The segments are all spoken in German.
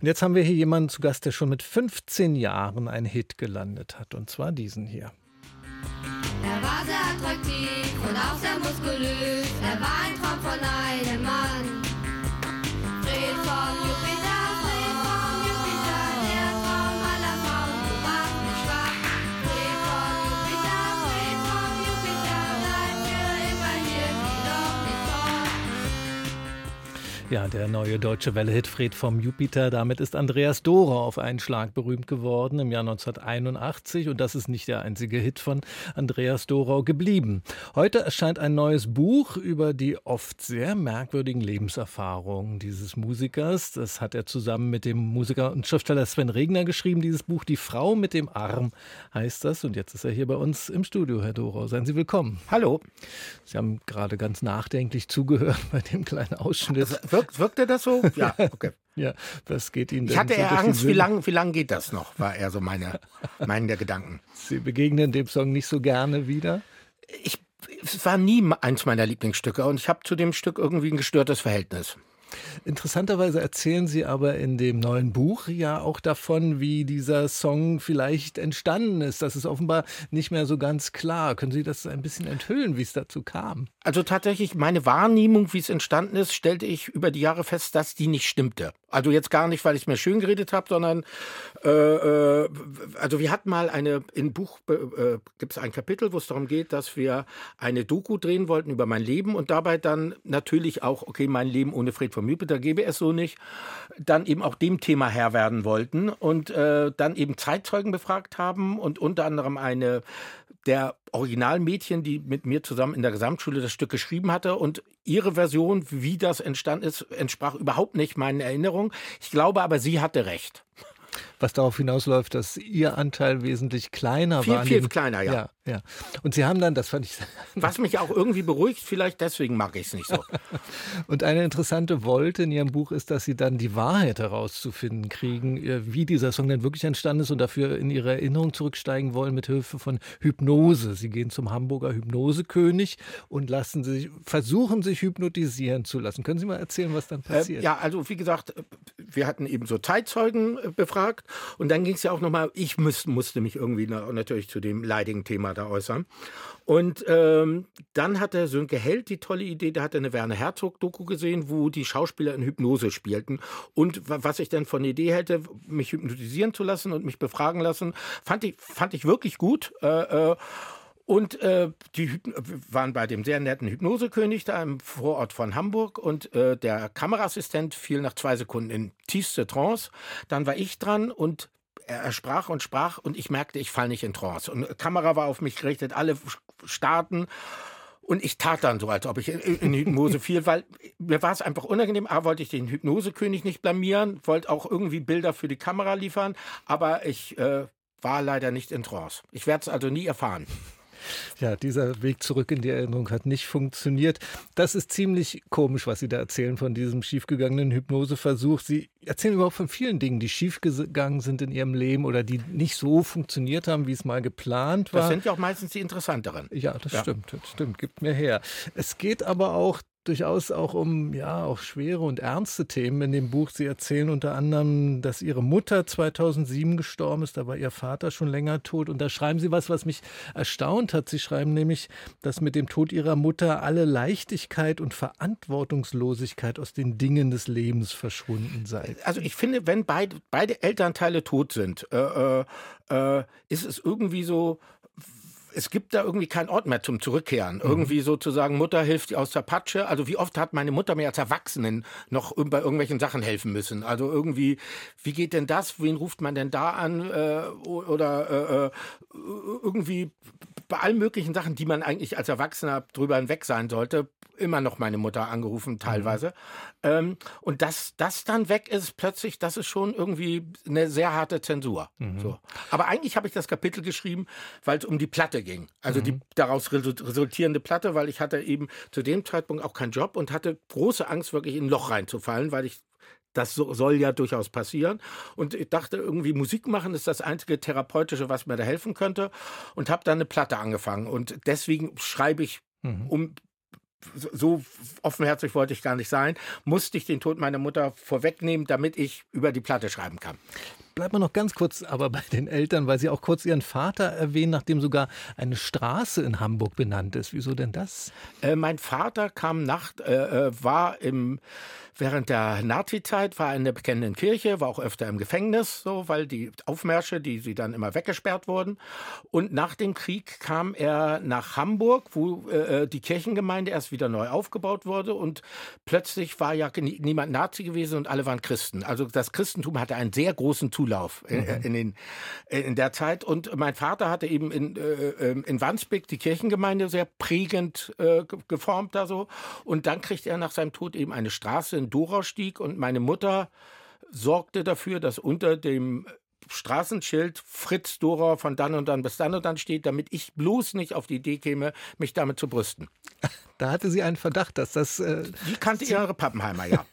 Und jetzt haben wir hier jemanden zu Gast, der schon mit 15 Jahren einen Hit gelandet hat. Und zwar diesen hier. Er war sehr attraktiv und auch sehr muskulös. Er war ein Ja, der neue deutsche Welle-Hit Fred vom Jupiter. Damit ist Andreas Dora auf einen Schlag berühmt geworden im Jahr 1981. Und das ist nicht der einzige Hit von Andreas Dorau geblieben. Heute erscheint ein neues Buch über die oft sehr merkwürdigen Lebenserfahrungen dieses Musikers. Das hat er zusammen mit dem Musiker und Schriftsteller Sven Regner geschrieben. Dieses Buch Die Frau mit dem Arm heißt das. Und jetzt ist er hier bei uns im Studio, Herr Dorau. Seien Sie willkommen. Hallo. Sie haben gerade ganz nachdenklich zugehört bei dem kleinen Ausschnitt. Wirkt, wirkte das so? Ja, okay. Ja, was geht Ihnen Ich hatte so eher Angst, wie lange wie lang geht das noch, war eher so meine, meine der Gedanken. Sie begegnen dem Song nicht so gerne wieder? Ich, es war nie eins meiner Lieblingsstücke und ich habe zu dem Stück irgendwie ein gestörtes Verhältnis. Interessanterweise erzählen Sie aber in dem neuen Buch ja auch davon, wie dieser Song vielleicht entstanden ist. Das ist offenbar nicht mehr so ganz klar. Können Sie das ein bisschen enthüllen, wie es dazu kam? Also tatsächlich, meine Wahrnehmung, wie es entstanden ist, stellte ich über die Jahre fest, dass die nicht stimmte. Also jetzt gar nicht, weil ich mir schön geredet habe, sondern äh, äh, also wir hatten mal eine, im Buch äh, gibt es ein Kapitel, wo es darum geht, dass wir eine Doku drehen wollten über mein Leben und dabei dann natürlich auch, okay, mein Leben ohne Fred Jupiter gäbe es so nicht, dann eben auch dem Thema Herr werden wollten und äh, dann eben Zeitzeugen befragt haben und unter anderem eine der Originalmädchen, die mit mir zusammen in der Gesamtschule das Stück geschrieben hatte. Und ihre Version, wie das entstanden ist, entsprach überhaupt nicht meinen Erinnerungen. Ich glaube aber, sie hatte recht. Was darauf hinausläuft, dass Ihr Anteil wesentlich kleiner Viel, war. viel kleiner, ja. ja, ja. Und Sie haben dann, das fand ich Was mich auch irgendwie beruhigt, vielleicht deswegen mag ich es nicht so. Und eine interessante Wolte in Ihrem Buch ist, dass Sie dann die Wahrheit herauszufinden kriegen, äh, wie dieser Song denn wirklich entstanden ist und dafür in Ihre Erinnerung zurücksteigen wollen mit Hilfe von Hypnose. Sie gehen zum Hamburger Hypnosekönig und lassen sich, versuchen sich hypnotisieren zu lassen. Können Sie mal erzählen, was dann Äh, passiert? ja, also wie gesagt, äh, wir hatten eben so Zeitzeugen äh, befragt und dann ging es ja auch nochmal, ich müß, musste mich irgendwie na, natürlich zu dem leidigen Thema da äußern. Und ähm, dann hatte Sönke Held die tolle Idee, der hatte eine Werner Herzog-Doku gesehen, wo die Schauspieler in Hypnose spielten. Und wa- was ich dann von der Idee hätte, mich hypnotisieren zu lassen und mich befragen lassen, fand ich, fand ich wirklich gut. Äh, äh, und äh, die wir waren bei dem sehr netten Hypnosekönig da im Vorort von Hamburg und äh, der Kameraassistent fiel nach zwei Sekunden in tiefste Trance. Dann war ich dran und er, sprach und sprach und ich merkte, ich falle nicht in Trance. Und Kamera war auf mich gerichtet, alle starten. Und ich tat dann so, als ob ich in, in Hypnose fiel, weil mir war es einfach unangenehm. A, wollte ich den Hypnosekönig nicht blamieren, wollte auch irgendwie Bilder für die Kamera liefern, aber ich äh, war leider nicht in Trance. Ich werde es also nie erfahren. Ja, dieser Weg zurück in die Erinnerung hat nicht funktioniert. Das ist ziemlich komisch, was Sie da erzählen von diesem schiefgegangenen Hypnoseversuch. Sie erzählen überhaupt von vielen Dingen, die schiefgegangen sind in Ihrem Leben oder die nicht so funktioniert haben, wie es mal geplant war. Das sind ja auch meistens die interessanteren. Ja, das Ja. stimmt, das stimmt, gibt mir her. Es geht aber auch durchaus auch um ja auch schwere und ernste Themen in dem Buch. Sie erzählen unter anderem, dass ihre Mutter 2007 gestorben ist, da war ihr Vater schon länger tot. Und da schreiben sie was, was mich erstaunt hat. Sie schreiben nämlich, dass mit dem Tod ihrer Mutter alle Leichtigkeit und Verantwortungslosigkeit aus den Dingen des Lebens verschwunden sei. Also ich finde, wenn beide, beide Elternteile tot sind, äh, äh, äh, ist es irgendwie so, es gibt da irgendwie keinen Ort mehr zum Zurückkehren. Irgendwie sozusagen, Mutter hilft aus der Patsche. Also wie oft hat meine Mutter mir als Erwachsenen noch bei irgendwelchen Sachen helfen müssen? Also irgendwie, wie geht denn das? Wen ruft man denn da an? Äh, oder äh, äh, irgendwie bei allen möglichen Sachen, die man eigentlich als Erwachsener drüber hinweg sein sollte, immer noch meine Mutter angerufen, teilweise. Ähm, und dass das dann weg ist, plötzlich, das ist schon irgendwie eine sehr harte Zensur. So. Aber eigentlich habe ich das Kapitel geschrieben, weil es um die Platte ging. Also die daraus resu- resultierende Platte, weil ich hatte eben zu dem Zeitpunkt auch keinen Job und hatte große Angst, wirklich in ein Loch reinzufallen, weil ich das so, soll ja durchaus passieren. Und ich dachte irgendwie, Musik machen ist das einzige Therapeutische, was mir da helfen könnte. Und habe dann eine Platte angefangen. Und deswegen schreibe ich, um so offenherzig wollte ich gar nicht sein, musste ich den Tod meiner Mutter vorwegnehmen, damit ich über die Platte schreiben kann. Bleiben wir noch ganz kurz aber bei den Eltern, weil Sie auch kurz Ihren Vater erwähnen, nachdem sogar eine Straße in Hamburg benannt ist. Wieso denn das? Äh, mein Vater kam Nacht, äh, äh war im Während der Nazi-Zeit war er in der bekennenden Kirche, war auch öfter im Gefängnis, so, weil die Aufmärsche, die sie dann immer weggesperrt wurden. Und nach dem Krieg kam er nach Hamburg, wo äh, äh die Kirchengemeinde erst wieder neu aufgebaut wurde. Und plötzlich war ja niemand Nazi gewesen und alle waren Christen. Also das Christentum hatte einen sehr großen Zulauf in, mhm. in, den, in der Zeit. Und mein Vater hatte eben in, äh, ähm, in Wandsbek die Kirchengemeinde sehr prägend äh, geformt da so. Und dann kriegt er nach seinem Tod eben eine Straße in den Dorastieg und meine Mutter sorgte dafür, dass unter dem Straßenschild Fritz Dora von dann und dann bis dann und dann steht, damit ich bloß nicht auf die Idee käme, mich damit zu brüsten. Da hatte sie einen Verdacht, dass das. Äh, die kannte ihre Pappenheimer, ja.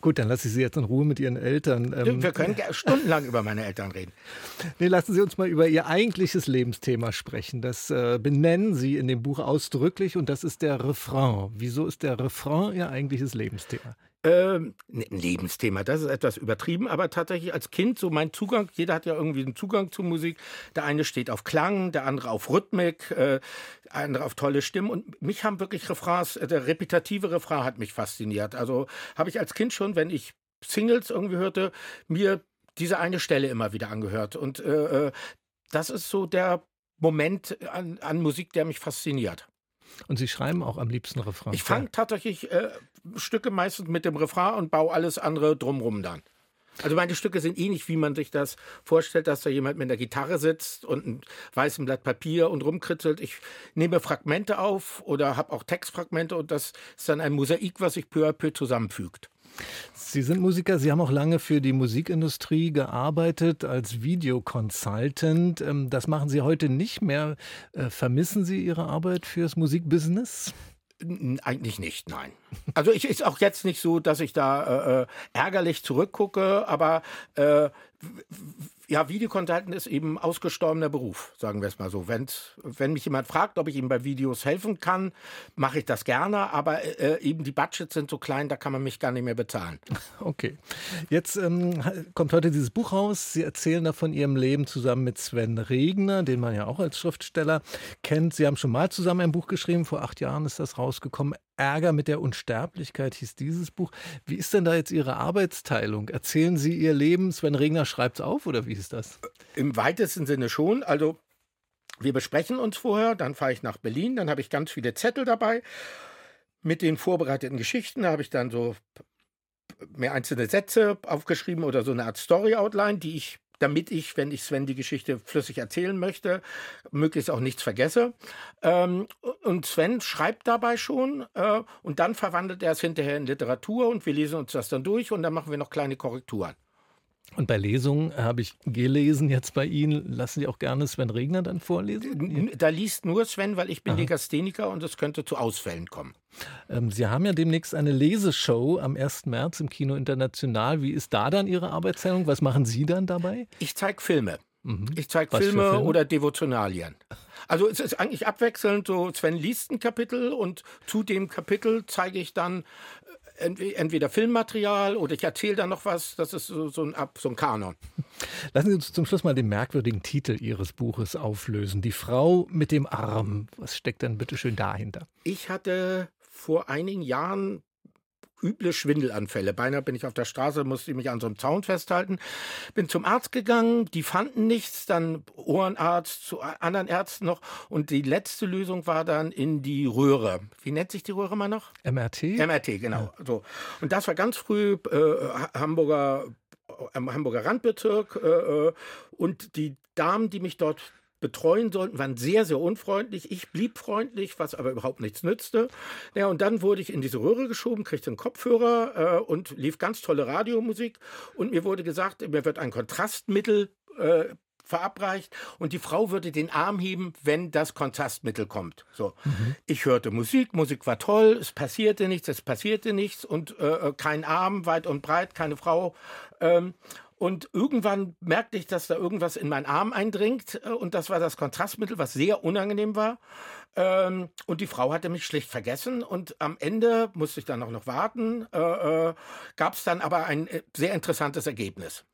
Gut, dann lasse ich Sie jetzt in Ruhe mit Ihren Eltern. Ähm, Wir können stundenlang über meine Eltern reden. Nee, lassen Sie uns mal über Ihr eigentliches Lebensthema sprechen. Das äh, benennen Sie in dem Buch ausdrücklich und das ist der Refrain. Wieso ist der Refrain Ihr eigentliches Lebensthema? Ähm, ne, ein Lebensthema, das ist etwas übertrieben, aber tatsächlich als Kind so mein Zugang, jeder hat ja irgendwie einen Zugang zu Musik. Der eine steht auf Klang, der andere auf Rhythmik, äh, der andere auf tolle Stimmen und mich haben wirklich Refrains, äh, der repetitive Refrain hat mich fasziniert. Also habe ich als Kind schon, wenn ich Singles irgendwie hörte, mir diese eine Stelle immer wieder angehört und äh, äh das ist so der Moment an, an Musik, der mich fasziniert. Und Sie schreiben auch am liebsten Refrain. Ich fange tatsächlich äh, Stücke meistens mit dem Refrain und baue alles andere drumrum dann. Also meine Stücke sind ähnlich, wie man sich das vorstellt, dass da jemand mit einer Gitarre sitzt und ein weißem Blatt Papier und rumkritzelt. Ich nehme Fragmente auf oder habe auch Textfragmente und das ist dann ein Mosaik, was sich peu à peu zusammenfügt. Sie sind Musiker, Sie haben auch lange für die Musikindustrie gearbeitet als Videoconsultant. Ähm, das machen Sie heute nicht mehr. Äh, vermissen Sie Ihre Arbeit fürs Musikbusiness? Eigentlich nicht, nein. Also ich ist auch jetzt nicht so, dass ich da äh, äh ärgerlich zurückgucke, aber äh, ja, Videoconsultant ist eben ausgestorbener Beruf, sagen wir es mal so. Wenn's, wenn mich jemand fragt, ob ich ihm bei Videos helfen kann, mache ich das gerne, aber äh, eben die Budgets sind so klein, da kann man mich gar nicht mehr bezahlen. Okay. Jetzt ähm, kommt heute dieses Buch raus. Sie erzählen da von Ihrem Leben zusammen mit Sven Regner, den man ja auch als Schriftsteller kennt. Sie haben schon mal zusammen ein Buch geschrieben, vor acht Jahren ist das rausgekommen. Ärger mit der Unsterblichkeit hieß dieses Buch. Wie ist denn da jetzt Ihre Arbeitsteilung? Erzählen Sie Ihr Leben, Sven Regner schreibt es auf oder wie ist das? Im weitesten Sinne schon. Also wir besprechen uns vorher, dann fahre ich nach Berlin, dann habe ich ganz viele Zettel dabei mit den vorbereiteten Geschichten. Da habe ich dann so mehr einzelne Sätze aufgeschrieben oder so eine Art Story-Outline, die ich damit ich, wenn ich Sven die Geschichte flüssig erzählen möchte, möglichst auch nichts vergesse. Ähm, und Sven schreibt dabei schon äh, und dann verwandelt er es hinterher in Literatur und wir lesen uns das dann durch und dann machen wir noch kleine Korrekturen. Und bei Lesungen habe ich gelesen jetzt bei Ihnen, lassen Sie auch gerne Sven Regner dann vorlesen? Da liest nur Sven, weil ich bin Aha. Legastheniker und es könnte zu Ausfällen kommen. Ähm, Sie haben ja demnächst eine Leseshow am 1. März im Kino International. Wie ist da dann Ihre Arbeitsteilung? Was machen Sie dann dabei? Ich zeige Filme. Mhm. Ich zeige Filme, Filme oder Devotionalien. Also es ist eigentlich abwechselnd, so Sven liest ein Kapitel und zu dem Kapitel zeige ich dann entweder Filmmaterial oder ich erzähle da noch was. Das ist so, so, ein, so ein Kanon. Lassen Sie uns zum Schluss mal den merkwürdigen Titel Ihres Buches auflösen. Die Frau mit dem Arm. Was steckt denn bitte schön dahinter? Ich hatte vor einigen Jahren üble Schwindelanfälle. Beinahe bin ich auf der Straße, musste mich an so einem Zaun festhalten. Bin zum Arzt gegangen, die fanden nichts, dann Ohrenarzt, zu anderen Ärzten noch. Und die letzte Lösung war dann in die Röhre. Wie nennt sich die Röhre mal noch? MRT? MRT, genau. Ja. So. Und das war ganz früh äh, Hamburger, äh, Hamburger Randbezirk. Äh, äh, und die Damen, die mich dort betreuen sollten, waren sehr, sehr unfreundlich. Ich blieb freundlich, was aber überhaupt nichts nützte. Ja, und dann wurde ich in diese Röhre geschoben, kriegte einen Kopfhörer äh, und lief ganz tolle Radiomusik. Und mir wurde gesagt, mir wird ein Kontrastmittel äh, verabreicht und die Frau würde den Arm heben, wenn das Kontrastmittel kommt. So, mhm. ich hörte Musik, Musik war toll, es passierte nichts, es passierte nichts und äh, äh kein Arm weit und breit, keine Frau Ähm, und irgendwann merkte ich, dass da irgendwas in meinen Arm eindringt. äh, Und das war das Kontrastmittel, was sehr unangenehm war. Ähm, und die Frau hatte mich schlicht vergessen. Und am Ende musste ich dann auch noch warten. Äh, äh, Gab es dann aber ein sehr interessantes Ergebnis.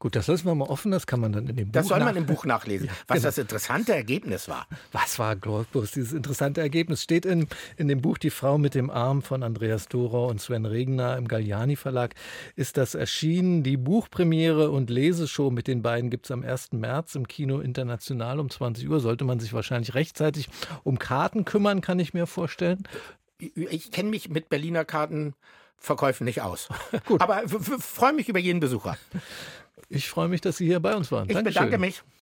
Gut, das lassen wir mal offen, das kann man dann in dem Buch Das soll man im Buch nachlesen, was genau. das interessante Ergebnis war. Was war bloß dieses interessante Ergebnis? Steht in, in dem Buch Die Frau mit dem Arm von Andreas Dorer und Sven Regner im Galliani Verlag ist das erschienen. Die Buchpremiere und Leseshow mit den beiden gibt es am 1. März im Kino International um 20 Uhr. Sollte man sich wahrscheinlich rechtzeitig um Karten kümmern, kann ich mir vorstellen. Ich kenne mich mit Berliner Kartenverkäufen nicht aus. Gut. Aber freue mich über jeden Besucher. Ich freue mich, dass Sie hier bei uns waren. Ich Dankeschön. bedanke mich.